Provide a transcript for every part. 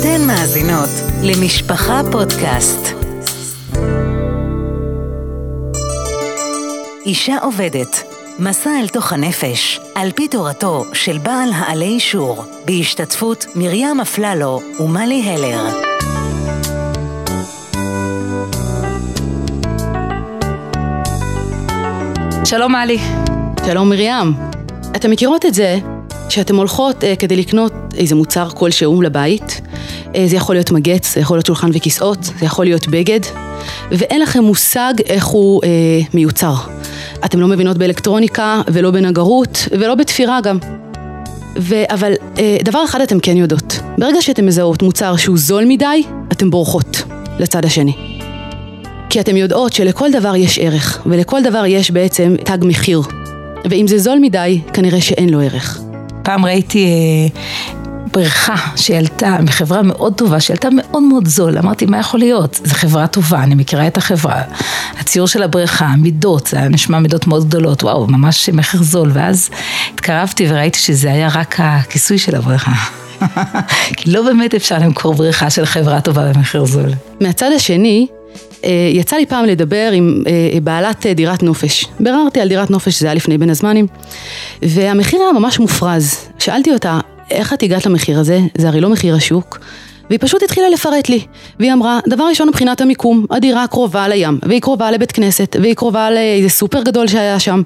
אתן מאזינות למשפחה פודקאסט. אישה עובדת, מסע אל תוך הנפש, על פי תורתו של בעל העלי אישור, בהשתתפות מרים אפללו ומלי הלר. שלום מלי. שלום מרים. אתם מכירות את זה שאתם הולכות אה, כדי לקנות איזה מוצר כלשהו לבית, זה יכול להיות מגץ, זה יכול להיות שולחן וכיסאות, זה יכול להיות בגד, ואין לכם מושג איך הוא אה, מיוצר. אתם לא מבינות באלקטרוניקה ולא בנגרות ולא בתפירה גם. ו- אבל אה, דבר אחד אתם כן יודעות, ברגע שאתם מזהות מוצר שהוא זול מדי, אתם בורחות לצד השני. כי אתם יודעות שלכל דבר יש ערך, ולכל דבר יש בעצם תג מחיר. ואם זה זול מדי, כנראה שאין לו ערך. פעם ראיתי אה, בריכה שעלתה מחברה מאוד טובה, שעלתה מאוד מאוד זול. אמרתי, מה יכול להיות? זו חברה טובה, אני מכירה את החברה. הציור של הבריכה, המידות, זה היה נשמע מידות מאוד גדולות, וואו, ממש מחיר זול. ואז התקרבתי וראיתי שזה היה רק הכיסוי של הבריכה. כי לא באמת אפשר למכור בריכה של חברה טובה במחיר זול. מהצד השני, אה, יצא לי פעם לדבר עם אה, בעלת אה, דירת נופש. ביררתי על דירת נופש, זה היה לפני בין הזמנים, והמחיר היה ממש מופרז. שאלתי אותה, איך את הגעת למחיר הזה? זה הרי לא מחיר השוק. והיא פשוט התחילה לפרט לי, והיא אמרה, דבר ראשון מבחינת המיקום, הדירה קרובה לים, והיא קרובה לבית כנסת, והיא קרובה לאיזה סופר גדול שהיה שם,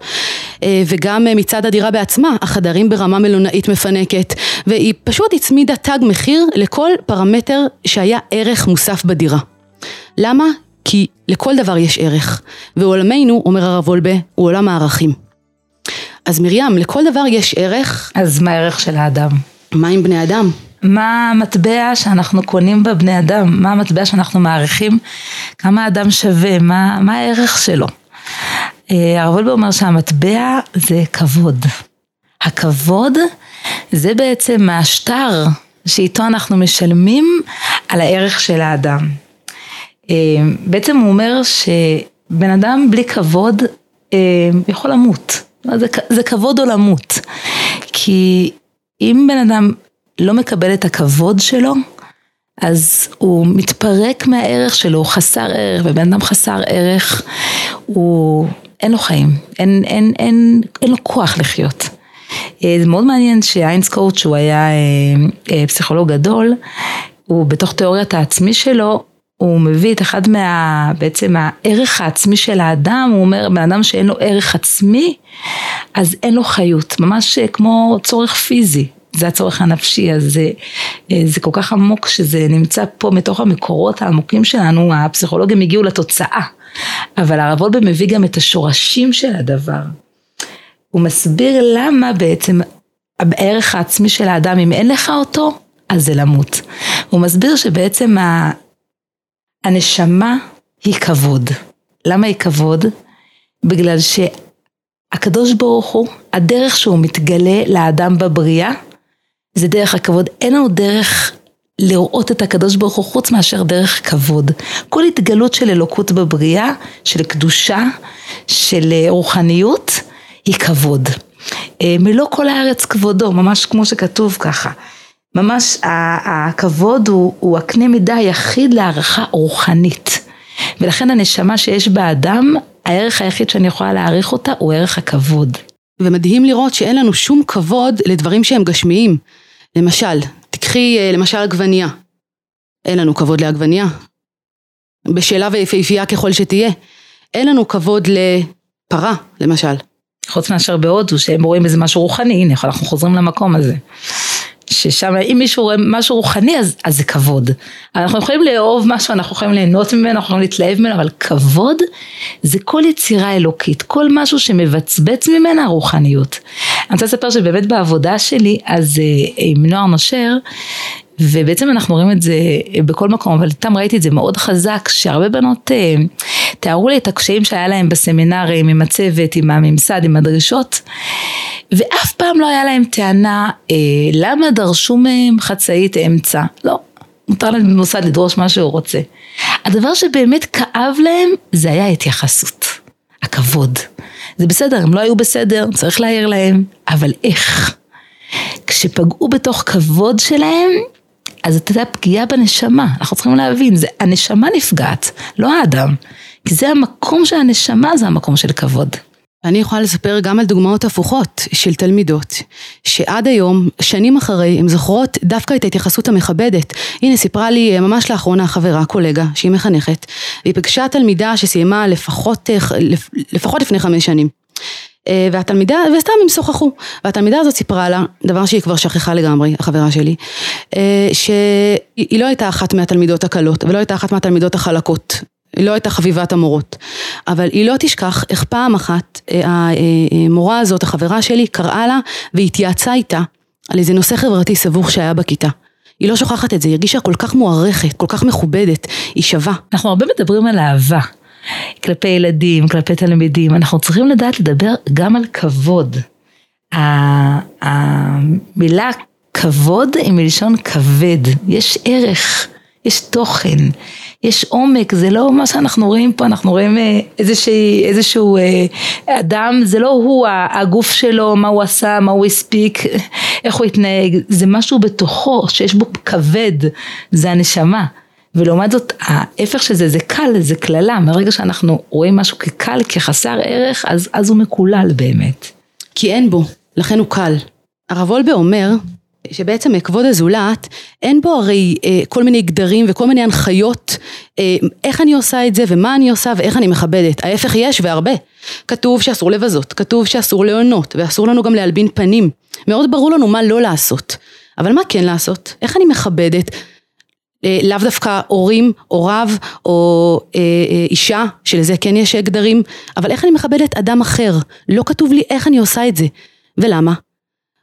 וגם מצד הדירה בעצמה, החדרים ברמה מלונאית מפנקת, והיא פשוט הצמידה תג מחיר לכל פרמטר שהיה ערך מוסף בדירה. למה? כי לכל דבר יש ערך, ועולמנו, אומר הרב וולבה, הוא עולם הערכים. אז מרים, לכל דבר יש ערך. אז מה הערך של האדם? מה עם בני אדם? מה המטבע שאנחנו קונים בבני אדם? מה המטבע שאנחנו מעריכים? כמה האדם שווה? מה, מה הערך שלו? אה, הרב וולבה אומר שהמטבע זה כבוד. הכבוד זה בעצם השטר שאיתו אנחנו משלמים על הערך של האדם. אה, בעצם הוא אומר שבן אדם בלי כבוד אה, יכול למות. זה, זה כבוד או למות. כי אם בן אדם לא מקבל את הכבוד שלו, אז הוא מתפרק מהערך שלו, הוא חסר ערך, ובן אדם חסר ערך, הוא, אין לו חיים, אין, אין, אין, אין לו כוח לחיות. אה, זה מאוד מעניין שאיינס קורט, שהוא היה פסיכולוג גדול, הוא בתוך תיאוריית העצמי שלו, הוא מביא את אחד מה... בעצם הערך העצמי של האדם, הוא אומר, בן אדם שאין לו ערך עצמי, אז אין לו חיות, ממש כמו צורך פיזי. זה הצורך הנפשי, אז זה, זה כל כך עמוק שזה נמצא פה מתוך המקורות העמוקים שלנו, הפסיכולוגים הגיעו לתוצאה. אבל הרב וולבה מביא גם את השורשים של הדבר. הוא מסביר למה בעצם הערך העצמי של האדם, אם אין לך אותו, אז זה למות. הוא מסביר שבעצם הנשמה היא כבוד. למה היא כבוד? בגלל שהקדוש ברוך הוא, הדרך שהוא מתגלה לאדם בבריאה, זה דרך הכבוד. אין לנו דרך לראות את הקדוש ברוך הוא חוץ מאשר דרך כבוד. כל התגלות של אלוקות בבריאה, של קדושה, של רוחניות, היא כבוד. אה, מלוא כל הארץ כבודו, ממש כמו שכתוב ככה. ממש הכבוד הוא, הוא הקנה מידה היחיד להערכה רוחנית. ולכן הנשמה שיש באדם, הערך היחיד שאני יכולה להעריך אותה הוא ערך הכבוד. ומדהים לראות שאין לנו שום כבוד לדברים שהם גשמיים. למשל, תקחי אה, למשל עגבנייה. אין לנו כבוד לעגבנייה. בשאלה ויפהפייה ככל שתהיה. אין לנו כבוד לפרה, למשל. חוץ מאשר בהודו, שהם רואים איזה משהו רוחני, הנה, אנחנו חוזרים למקום הזה. ששם אם מישהו רואה משהו רוחני אז, אז זה כבוד. אנחנו יכולים לאהוב משהו, אנחנו יכולים ליהנות ממנו, אנחנו יכולים להתלהב ממנו, אבל כבוד זה כל יצירה אלוקית, כל משהו שמבצבץ ממנה הרוחניות. אני רוצה לספר שבאמת בעבודה שלי, אז אה, עם נוער נושר, ובעצם אנחנו רואים את זה בכל מקום, אבל איתם ראיתי את זה מאוד חזק, שהרבה בנות אה, תיארו לי את הקשיים שהיה להם בסמינרים, עם הצוות, עם הממסד, עם הדרישות, ואף פעם לא היה להם טענה אה, למה דרשו מהם חצאית אמצע. לא, מותר להם במוסד לדרוש מה שהוא רוצה. הדבר שבאמת כאב להם זה היה התייחסות, הכבוד. זה בסדר, הם לא היו בסדר, צריך להעיר להם, אבל איך? כשפגעו בתוך כבוד שלהם, אז אתה יודע, פגיעה בנשמה, אנחנו צריכים להבין, זה, הנשמה נפגעת, לא האדם. כי זה המקום של הנשמה, זה המקום של כבוד. אני יכולה לספר גם על דוגמאות הפוכות של תלמידות, שעד היום, שנים אחרי, הן זוכרות דווקא את ההתייחסות המכבדת. הנה, סיפרה לי ממש לאחרונה חברה, קולגה, שהיא מחנכת, והיא פגשה תלמידה שסיימה לפחות, לפחות לפני חמש שנים. אה, והתלמידה, וסתם הם שוחחו, והתלמידה הזאת סיפרה לה, דבר שהיא כבר שכחה לגמרי, החברה שלי, אה, שהיא לא הייתה אחת מהתלמידות הקלות, ולא הייתה אחת מהתלמידות החלקות, היא לא הייתה חביבת המורות, אבל היא לא תשכח איך פעם אחת אה, המורה הזאת, החברה שלי, קראה לה והתייעצה איתה על איזה נושא חברתי סבוך שהיה בכיתה. היא לא שוכחת את זה, היא הרגישה כל כך מוערכת, כל כך מכובדת, היא שווה. אנחנו הרבה מדברים על אהבה. כלפי ילדים, כלפי תלמידים, אנחנו צריכים לדעת לדבר גם על כבוד. המילה כבוד היא מלשון כבד, יש ערך, יש תוכן, יש עומק, זה לא מה שאנחנו רואים פה, אנחנו רואים אה, איזשהו, אה, אדם, זה לא הוא הגוף שלו, מה הוא עשה, מה הוא הספיק, איך הוא התנהג, זה משהו בתוכו שיש בו כבד, זה הנשמה. ולעומת זאת ההפך של זה זה קל, זה קללה, מרגע שאנחנו רואים משהו כקל, כחסר ערך, אז, אז הוא מקולל באמת. כי אין בו, לכן הוא קל. הרב וולבה אומר שבעצם כבוד הזולת, אין בו הרי אה, כל מיני גדרים וכל מיני הנחיות אה, איך אני עושה את זה ומה אני עושה ואיך אני מכבדת. ההפך יש והרבה. כתוב שאסור לבזות, כתוב שאסור להונות ואסור לנו גם להלבין פנים. מאוד ברור לנו מה לא לעשות. אבל מה כן לעשות? איך אני מכבדת? אה, לאו דווקא הורים או רב או אה, אה, אישה, שלזה כן יש גדרים, אבל איך אני מכבדת אדם אחר? לא כתוב לי איך אני עושה את זה. ולמה?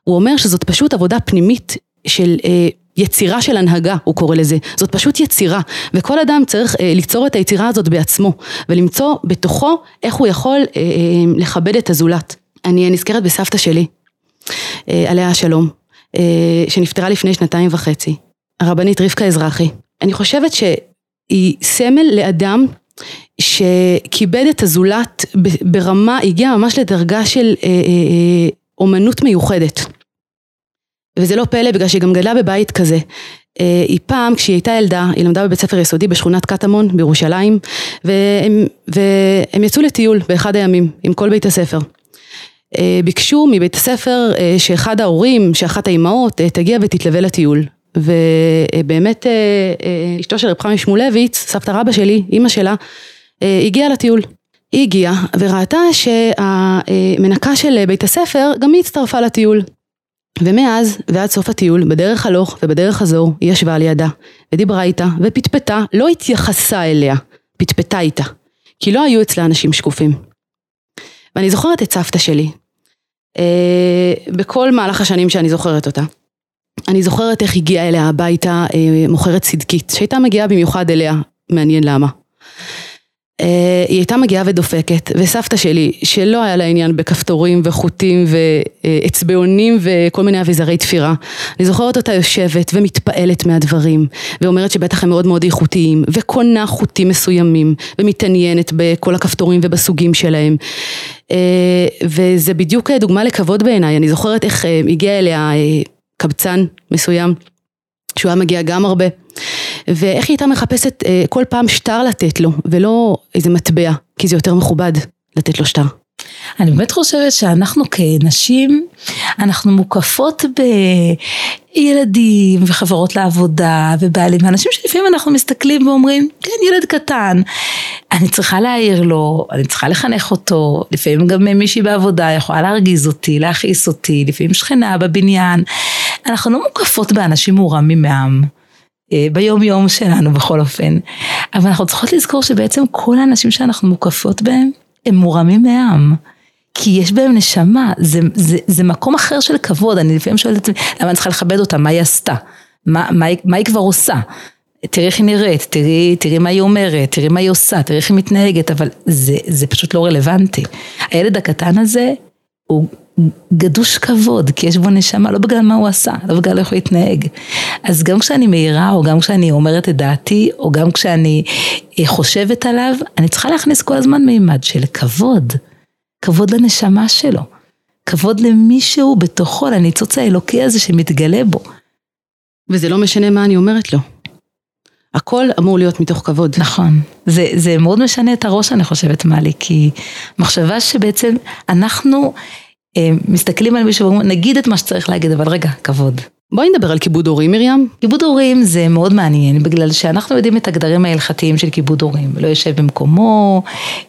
הוא אומר שזאת פשוט עבודה פנימית של אה, יצירה של הנהגה, הוא קורא לזה. זאת פשוט יצירה, וכל אדם צריך אה, ליצור את היצירה הזאת בעצמו, ולמצוא בתוכו איך הוא יכול אה, אה, לכבד את הזולת. אני נזכרת בסבתא שלי, אה, עליה השלום, אה, שנפטרה לפני שנתיים וחצי. הרבנית רבקה אזרחי. אני חושבת שהיא סמל לאדם שכיבד את הזולת ברמה, הגיע ממש לדרגה של אה, אה, אה, אומנות מיוחדת. וזה לא פלא בגלל שהיא גם גדלה בבית כזה. אה, היא פעם כשהיא הייתה ילדה, היא למדה בבית ספר יסודי בשכונת קטמון בירושלים והם, והם יצאו לטיול באחד הימים עם כל בית הספר. אה, ביקשו מבית הספר אה, שאחד ההורים, שאחת האימהות תגיע ותתלווה לטיול. ובאמת אשתו של רב חמי שמואלביץ, סבתא רבא שלי, אימא שלה, הגיעה לטיול. היא הגיעה וראתה שהמנקה של בית הספר גם היא הצטרפה לטיול. ומאז ועד סוף הטיול, בדרך הלוך ובדרך חזור, היא ישבה על ידה ודיברה איתה ופטפטה, לא התייחסה אליה, פטפטה איתה. כי לא היו אצלה אנשים שקופים. ואני זוכרת את סבתא שלי, אה, בכל מהלך השנים שאני זוכרת אותה. אני זוכרת איך הגיעה אליה הביתה אה, מוכרת צדקית, שהייתה מגיעה במיוחד אליה, מעניין למה. אה, היא הייתה מגיעה ודופקת, וסבתא שלי, שלא היה לה עניין בכפתורים וחוטים ואצבעונים וכל מיני אביזרי תפירה, אני זוכרת אותה יושבת ומתפעלת מהדברים, ואומרת שבטח הם מאוד מאוד איכותיים, וקונה חוטים מסוימים, ומתעניינת בכל הכפתורים ובסוגים שלהם. אה, וזה בדיוק דוגמה לכבוד בעיניי, אני זוכרת איך הגיעה אליה קבצן מסוים, שהוא היה מגיע גם הרבה, ואיך היא הייתה מחפשת אה, כל פעם שטר לתת לו, ולא איזה מטבע, כי זה יותר מכובד לתת לו שטר. אני באמת חושבת שאנחנו כנשים, אנחנו מוקפות בילדים וחברות לעבודה ובעלים, ואנשים שלפעמים אנחנו מסתכלים ואומרים, כן, ילד קטן, אני צריכה להעיר לו, אני צריכה לחנך אותו, לפעמים גם מישהי בעבודה יכולה להרגיז אותי, להכעיס אותי, לפעמים שכנה בבניין, אנחנו לא מוקפות באנשים מורמים מעם. אה, ביום יום שלנו בכל אופן, אבל אנחנו צריכות לזכור שבעצם כל האנשים שאנחנו מוקפות בהם הם מורמים מעם. כי יש בהם נשמה, זה, זה, זה מקום אחר של כבוד, אני לפעמים שואלת את עצמי, למה אני צריכה לכבד אותה, מה היא עשתה? מה, מה, מה היא כבר עושה? תראי איך היא נראית, תראי, תראי מה היא אומרת, תראי מה היא עושה, תראי איך היא מתנהגת, אבל זה, זה פשוט לא רלוונטי. הילד הקטן הזה הוא גדוש כבוד, כי יש בו נשמה, לא בגלל מה הוא עשה, לא בגלל איך הוא התנהג. אז גם כשאני מעירה, או גם כשאני אומרת את דעתי, או גם כשאני אה, חושבת עליו, אני צריכה להכניס כל הזמן מימד של כבוד. כבוד לנשמה שלו. כבוד למישהו בתוכו, לניצוץ האלוקי הזה שמתגלה בו. וזה לא משנה מה אני אומרת לו. הכל אמור להיות מתוך כבוד. נכון. זה, זה מאוד משנה את הראש, אני חושבת, מלי, כי מחשבה שבעצם אנחנו מסתכלים על מישהו ואומרים, נגיד את מה שצריך להגיד, אבל רגע, כבוד. בואי נדבר על כיבוד הורים, מרים. כיבוד הורים זה מאוד מעניין, בגלל שאנחנו יודעים את הגדרים ההלכתיים של כיבוד הורים. לא יושב במקומו,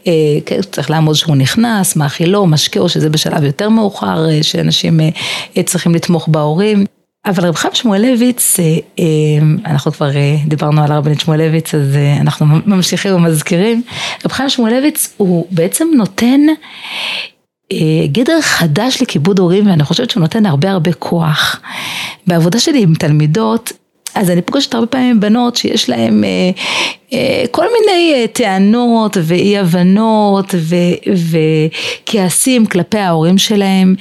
אה, כן, צריך לעמוד שהוא נכנס, מאכילו, משקהו, שזה בשלב יותר מאוחר, אה, שאנשים אה, אה, צריכים לתמוך בהורים. אבל רב חיים שמואלביץ, אה, אה, אנחנו כבר אה, דיברנו על הרבנית שמואלביץ, אז אנחנו ממשיכים ומזכירים. רב חיים שמואלביץ הוא בעצם נותן גדר חדש לכיבוד הורים, ואני חושבת שהוא נותן הרבה הרבה כוח. בעבודה שלי עם תלמידות, אז אני פוגשת הרבה פעמים בנות שיש להן אה, אה, כל מיני אה, טענות ואי הבנות וכעסים כלפי ההורים שלהם.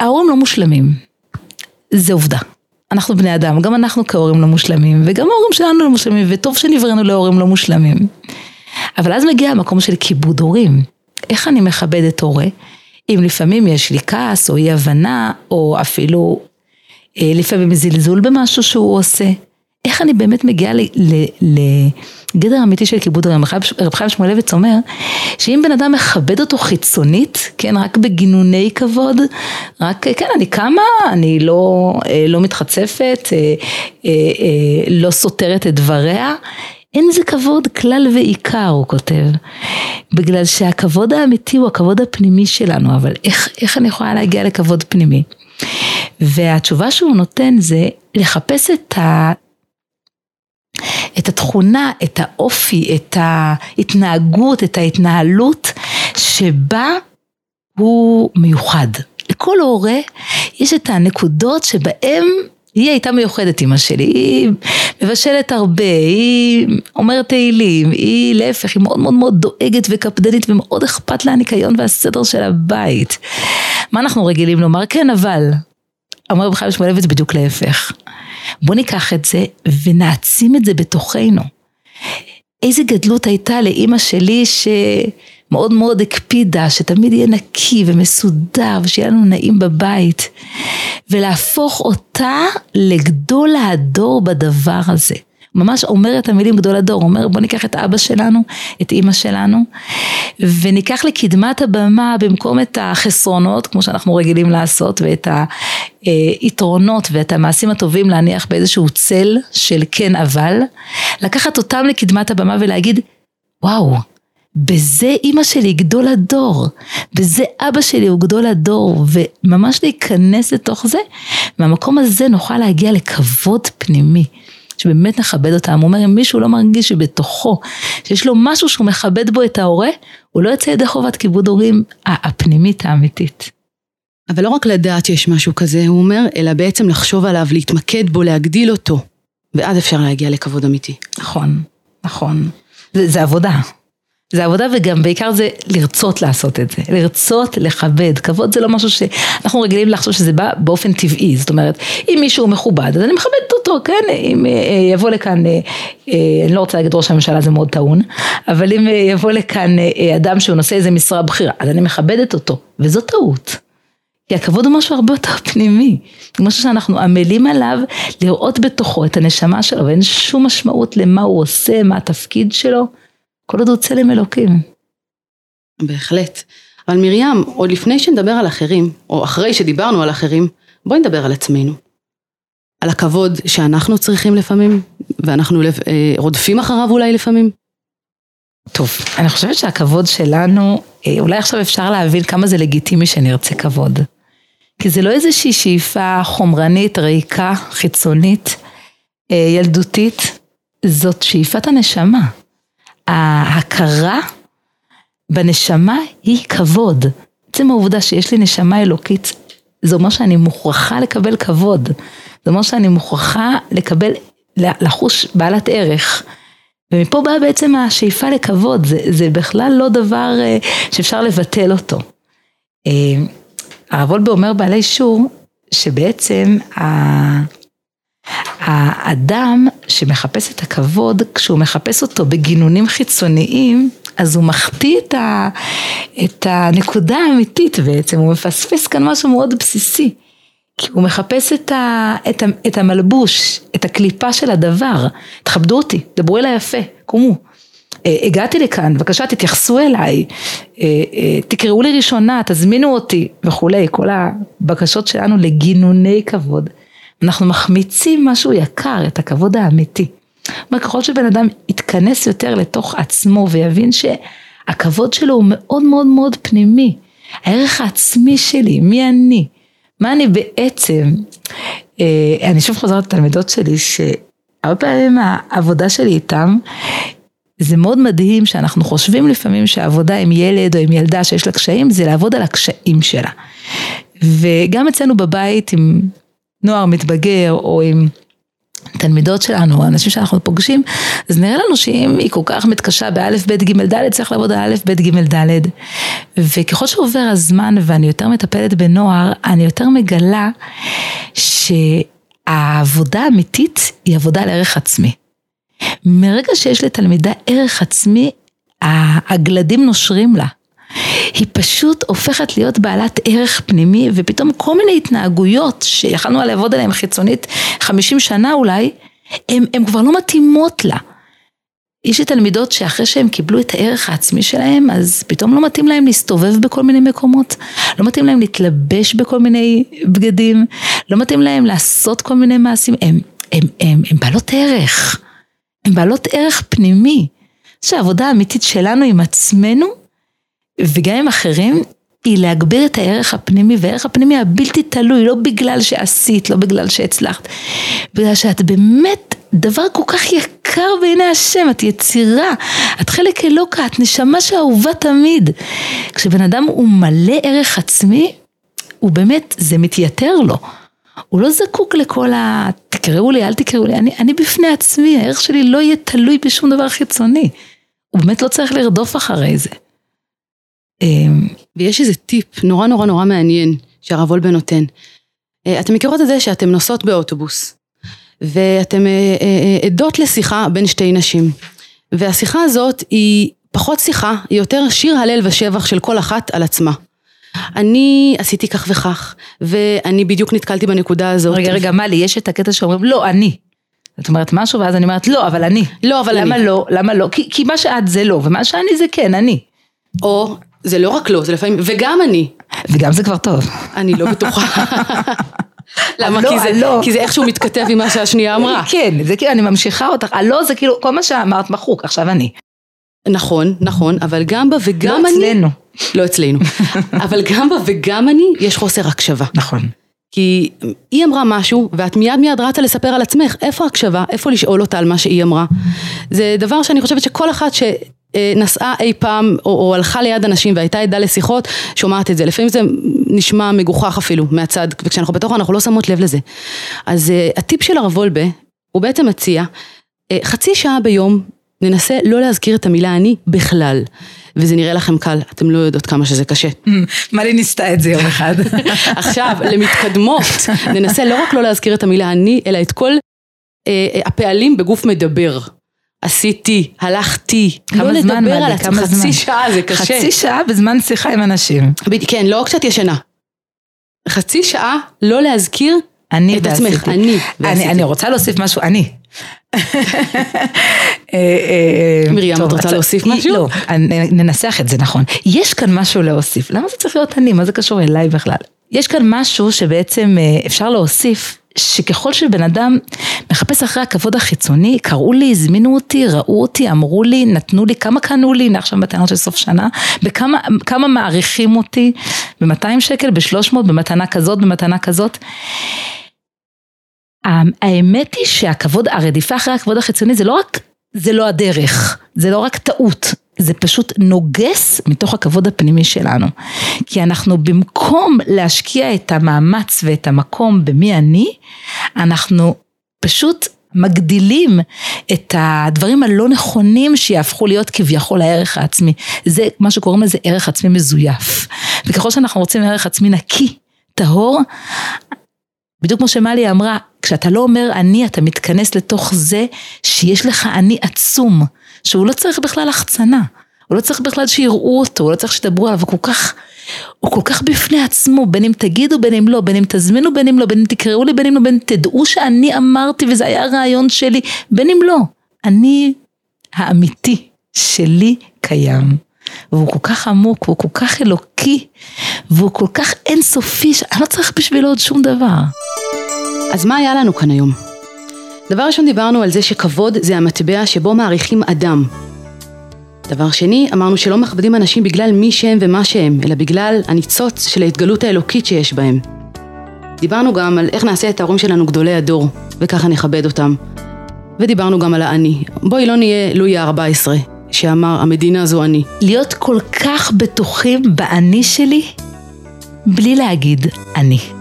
ההורים לא מושלמים. זה עובדה. אנחנו בני אדם, גם אנחנו כהורים לא מושלמים, וגם ההורים שלנו לא מושלמים, וטוב שנבראנו להורים לא מושלמים. אבל אז מגיע המקום של כיבוד הורים. איך אני מכבדת הורה? אם לפעמים יש לי כעס, או אי הבנה, או אפילו אה, לפעמים זלזול במשהו שהוא עושה. איך אני באמת מגיעה לגדר אמיתי של כיבוד הורים. רב חיים שמואלביץ אומר שאם בן אדם מכבד אותו חיצונית, כן, רק בגינוני כבוד, רק, כן, אני קמה, אני לא, אה, לא מתחצפת, אה, אה, לא סותרת את דבריה, אין זה כבוד כלל ועיקר, הוא כותב. בגלל שהכבוד האמיתי הוא הכבוד הפנימי שלנו, אבל איך, איך אני יכולה להגיע לכבוד פנימי? והתשובה שהוא נותן זה לחפש את ה... את התכונה, את האופי, את ההתנהגות, את ההתנהלות שבה הוא מיוחד. לכל הורה יש את הנקודות שבהם היא הייתה מיוחדת אמא שלי, היא מבשלת הרבה, היא אומרת תהילים, היא להפך, היא מאוד מאוד מאוד דואגת וקפדנית ומאוד אכפת לה הניקיון והסדר של הבית. מה אנחנו רגילים לומר? כן אבל, אומר בחיים שמואלביץ בדיוק להפך. בוא ניקח את זה ונעצים את זה בתוכנו. איזה גדלות הייתה לאימא שלי שמאוד מאוד הקפידה שתמיד יהיה נקי ומסודר ושיהיה לנו נעים בבית ולהפוך אותה לגדול הדור בדבר הזה. ממש אומר את המילים גדול הדור, אומר בוא ניקח את אבא שלנו, את אימא שלנו, וניקח לקדמת הבמה במקום את החסרונות, כמו שאנחנו רגילים לעשות, ואת היתרונות ואת המעשים הטובים להניח באיזשהו צל של כן אבל, לקחת אותם לקדמת הבמה ולהגיד, וואו, בזה אימא שלי גדול הדור, בזה אבא שלי הוא גדול הדור, וממש להיכנס לתוך זה, מהמקום הזה נוכל להגיע לכבוד פנימי. שבאמת נכבד אותם. הוא אומר, אם מישהו לא מרגיש שבתוכו, שיש לו משהו שהוא מכבד בו את ההורה, הוא לא יוצא ידי חובת כיבוד הורים הפנימית האמיתית. אבל לא רק לדעת שיש משהו כזה, הוא אומר, אלא בעצם לחשוב עליו, להתמקד בו, להגדיל אותו, ואז אפשר להגיע לכבוד אמיתי. נכון, נכון. זה, זה עבודה. זה עבודה וגם בעיקר זה לרצות לעשות את זה, לרצות לכבד, כבוד זה לא משהו שאנחנו רגילים לחשוב שזה בא באופן טבעי, זאת אומרת אם מישהו מכובד אז אני מכבדת אותו, כן, אם אה, יבוא לכאן, אה, אה, אני לא רוצה להגיד ראש הממשלה זה מאוד טעון, אבל אם יבוא לכאן אדם שהוא נושא איזה משרה בכירה אז אני מכבדת אותו, וזו טעות. כי הכבוד הוא משהו הרבה יותר פנימי, זה משהו שאנחנו עמלים עליו לראות בתוכו את הנשמה שלו ואין שום משמעות למה הוא עושה, מה התפקיד שלו. כל עוד הוא צלם אלוקים. בהחלט. אבל מרים, עוד לפני שנדבר על אחרים, או אחרי שדיברנו על אחרים, בואי נדבר על עצמנו. על הכבוד שאנחנו צריכים לפעמים, ואנחנו אה, רודפים אחריו אולי לפעמים. טוב, אני חושבת שהכבוד שלנו, אה, אולי עכשיו אפשר להבין כמה זה לגיטימי שנרצה כבוד. כי זה לא איזושהי שאיפה חומרנית, ריקה, חיצונית, אה, ילדותית, זאת שאיפת הנשמה. ההכרה בנשמה היא כבוד. עצם העובדה שיש לי נשמה אלוקית, זה אומר שאני מוכרחה לקבל כבוד. זה אומר שאני מוכרחה לקבל, לחוש בעלת ערך. ומפה באה בעצם השאיפה לכבוד, זה, זה בכלל לא דבר אה, שאפשר לבטל אותו. אה, הרב וולבה אומר בעלי שור, שבעצם האדם שמחפש את הכבוד, כשהוא מחפש אותו בגינונים חיצוניים, אז הוא מחטיא את, ה, את הנקודה האמיתית בעצם, הוא מפספס כאן משהו מאוד בסיסי. כי הוא מחפש את, ה, את, ה, את המלבוש, את הקליפה של הדבר. תכבדו אותי, דברו אליי יפה, קומו. אה, הגעתי לכאן, בבקשה תתייחסו אליי, אה, אה, תקראו לי ראשונה, תזמינו אותי וכולי, כל הבקשות שלנו לגינוני כבוד. אנחנו מחמיצים משהו יקר, את הכבוד האמיתי. כלומר, ככל שבן אדם יתכנס יותר לתוך עצמו ויבין שהכבוד שלו הוא מאוד מאוד מאוד פנימי, הערך העצמי שלי, מי אני, מה אני בעצם, אני שוב חוזרת לתלמידות שלי, שהרבה פעמים העבודה שלי איתם זה מאוד מדהים שאנחנו חושבים לפעמים שהעבודה עם ילד או עם ילדה שיש לה קשיים, זה לעבוד על הקשיים שלה. וגם אצלנו בבית עם נוער מתבגר או עם תלמידות שלנו, אנשים שאנחנו פוגשים, אז נראה לנו שאם היא כל כך מתקשה באלף, בית, גימל, דלת, צריך לעבוד על אלף, בית, גימל, דלת. וככל שעובר הזמן ואני יותר מטפלת בנוער, אני יותר מגלה שהעבודה האמיתית היא עבודה על ערך עצמי. מרגע שיש לתלמידה ערך עצמי, הגלדים נושרים לה. היא פשוט הופכת להיות בעלת ערך פנימי ופתאום כל מיני התנהגויות שיכלנו לעבוד עליהן חיצונית 50 שנה אולי, הן כבר לא מתאימות לה. יש לי תלמידות שאחרי שהן קיבלו את הערך העצמי שלהן, אז פתאום לא מתאים להן להסתובב בכל מיני מקומות, לא מתאים להן להתלבש בכל מיני בגדים, לא מתאים להן לעשות כל מיני מעשים, הן בעלות ערך. הן בעלות ערך פנימי. שהעבודה האמיתית שלנו עם עצמנו וגם עם אחרים היא להגביר את הערך הפנימי והערך הפנימי הבלתי תלוי לא בגלל שעשית, לא בגלל שהצלחת, בגלל שאת באמת דבר כל כך יקר בעיני השם, את יצירה, את חלק אלוקה, את נשמה שאהובה תמיד. כשבן אדם הוא מלא ערך עצמי, הוא באמת, זה מתייתר לו. הוא לא זקוק לכל ה... תקראו לי, אל תקראו לי, אני, אני בפני עצמי, הערך שלי לא יהיה תלוי בשום דבר חיצוני. הוא באמת לא צריך לרדוף אחרי זה. אמ, ויש איזה טיפ נורא נורא נורא מעניין שהרב וולבן נותן. אה, אתם מכירות את זה שאתם נוסעות באוטובוס, ואתם אה, אה, עדות לשיחה בין שתי נשים. והשיחה הזאת היא פחות שיחה, היא יותר שיר הלל ושבח של כל אחת על עצמה. אני עשיתי כך וכך, ואני בדיוק נתקלתי בנקודה הזאת. רגע, רגע, מלי, יש את הקטע שאומרים, לא, אני. זאת אומרת משהו, ואז אני אומרת, לא, אבל אני. לא, אבל למה אני. למה לא? למה לא? כי, כי מה שאת זה לא, ומה שאני זה כן, אני. או, זה לא רק לא, זה לפעמים, וגם אני. וגם זה כבר טוב. אני לא בטוחה. למה? לא, כי, זה, לא. כי זה איכשהו מתכתב עם מה שהשנייה אמרה. כן, זה כאילו, אני ממשיכה אותך, הלא זה כאילו, כל מה שאמרת מחוק, עכשיו אני. נכון, נכון, אבל גם בה וגם לא אני... אצלנו. לא אצלנו. אבל גם בה וגם אני, יש חוסר הקשבה. נכון. כי היא אמרה משהו, ואת מיד מיד רצה לספר על עצמך, איפה הקשבה, איפה לשאול אותה על מה שהיא אמרה. זה דבר שאני חושבת שכל אחת שנסעה אי פעם, או, או הלכה ליד אנשים והייתה עדה לשיחות, שומעת את זה. לפעמים זה נשמע מגוחך אפילו, מהצד, וכשאנחנו בתוך אנחנו לא שמות לב לזה. אז uh, הטיפ של הרב וולבה, הוא בעצם מציע, uh, חצי שעה ביום ננסה לא להזכיר את המילה אני בכלל. וזה נראה לכם קל, אתם לא יודעות כמה שזה קשה. מלי ניסתה את זה יום אחד. עכשיו, למתקדמות, ננסה לא רק לא להזכיר את המילה אני, אלא את כל אה, הפעלים בגוף מדבר. עשיתי, הלכתי, כמה לא זמן, לדבר מלי, על עצמך, כמה זמן? חצי שעה זה קשה. חצי שעה בזמן שיחה עם אנשים. כן, לא כשאת ישנה. חצי שעה לא להזכיר אני את ועשיתי. עצמך, אני אני, ועשיתי. אני רוצה להוסיף משהו, אני. אה, אה, מרים, את רוצה להוסיף משהו? לא, ננסח את זה נכון. יש כאן משהו להוסיף, למה זה צריך להיות אני? מה זה קשור אליי בכלל? יש כאן משהו שבעצם אה, אפשר להוסיף, שככל שבן אדם מחפש אחרי הכבוד החיצוני, קראו לי, הזמינו אותי, ראו אותי, אמרו לי, נתנו לי, כמה קנו לי, הנה עכשיו בטענות של סוף שנה, בכמה כמה מעריכים אותי, ב-200 שקל, ב-300, במתנה כזאת, במתנה כזאת. האמת היא שהכבוד, הרדיפה אחרי הכבוד החיצוני זה לא רק, זה לא הדרך, זה לא רק טעות, זה פשוט נוגס מתוך הכבוד הפנימי שלנו. כי אנחנו במקום להשקיע את המאמץ ואת המקום במי אני, אנחנו פשוט מגדילים את הדברים הלא נכונים שיהפכו להיות כביכול הערך העצמי. זה מה שקוראים לזה ערך עצמי מזויף. וככל שאנחנו רוצים ערך עצמי נקי, טהור, בדיוק כמו שמלי אמרה, כשאתה לא אומר אני, אתה מתכנס לתוך זה שיש לך אני עצום, שהוא לא צריך בכלל החצנה. הוא לא צריך בכלל שיראו אותו, הוא לא צריך שידברו עליו, הוא כל כך, הוא כל כך בפני עצמו, בין אם תגידו, בין אם לא, בין אם תזמינו, בין אם לא, בין אם תקראו לי, בין אם לא, בין אם תדעו שאני אמרתי וזה היה הרעיון שלי, בין אם לא. אני האמיתי שלי קיים. והוא כל כך עמוק, והוא כל כך אלוקי, והוא כל כך אינסופי, שאני לא צריך בשבילו עוד שום דבר. אז מה היה לנו כאן היום? דבר ראשון דיברנו על זה שכבוד זה המטבע שבו מעריכים אדם. דבר שני, אמרנו שלא מכבדים אנשים בגלל מי שהם ומה שהם, אלא בגלל הניצוץ של ההתגלות האלוקית שיש בהם. דיברנו גם על איך נעשה את ההורים שלנו גדולי הדור, וככה נכבד אותם. ודיברנו גם על האני. בואי לא נהיה לואי ה-14, שאמר המדינה זו אני. להיות כל כך בטוחים באני שלי, בלי להגיד אני.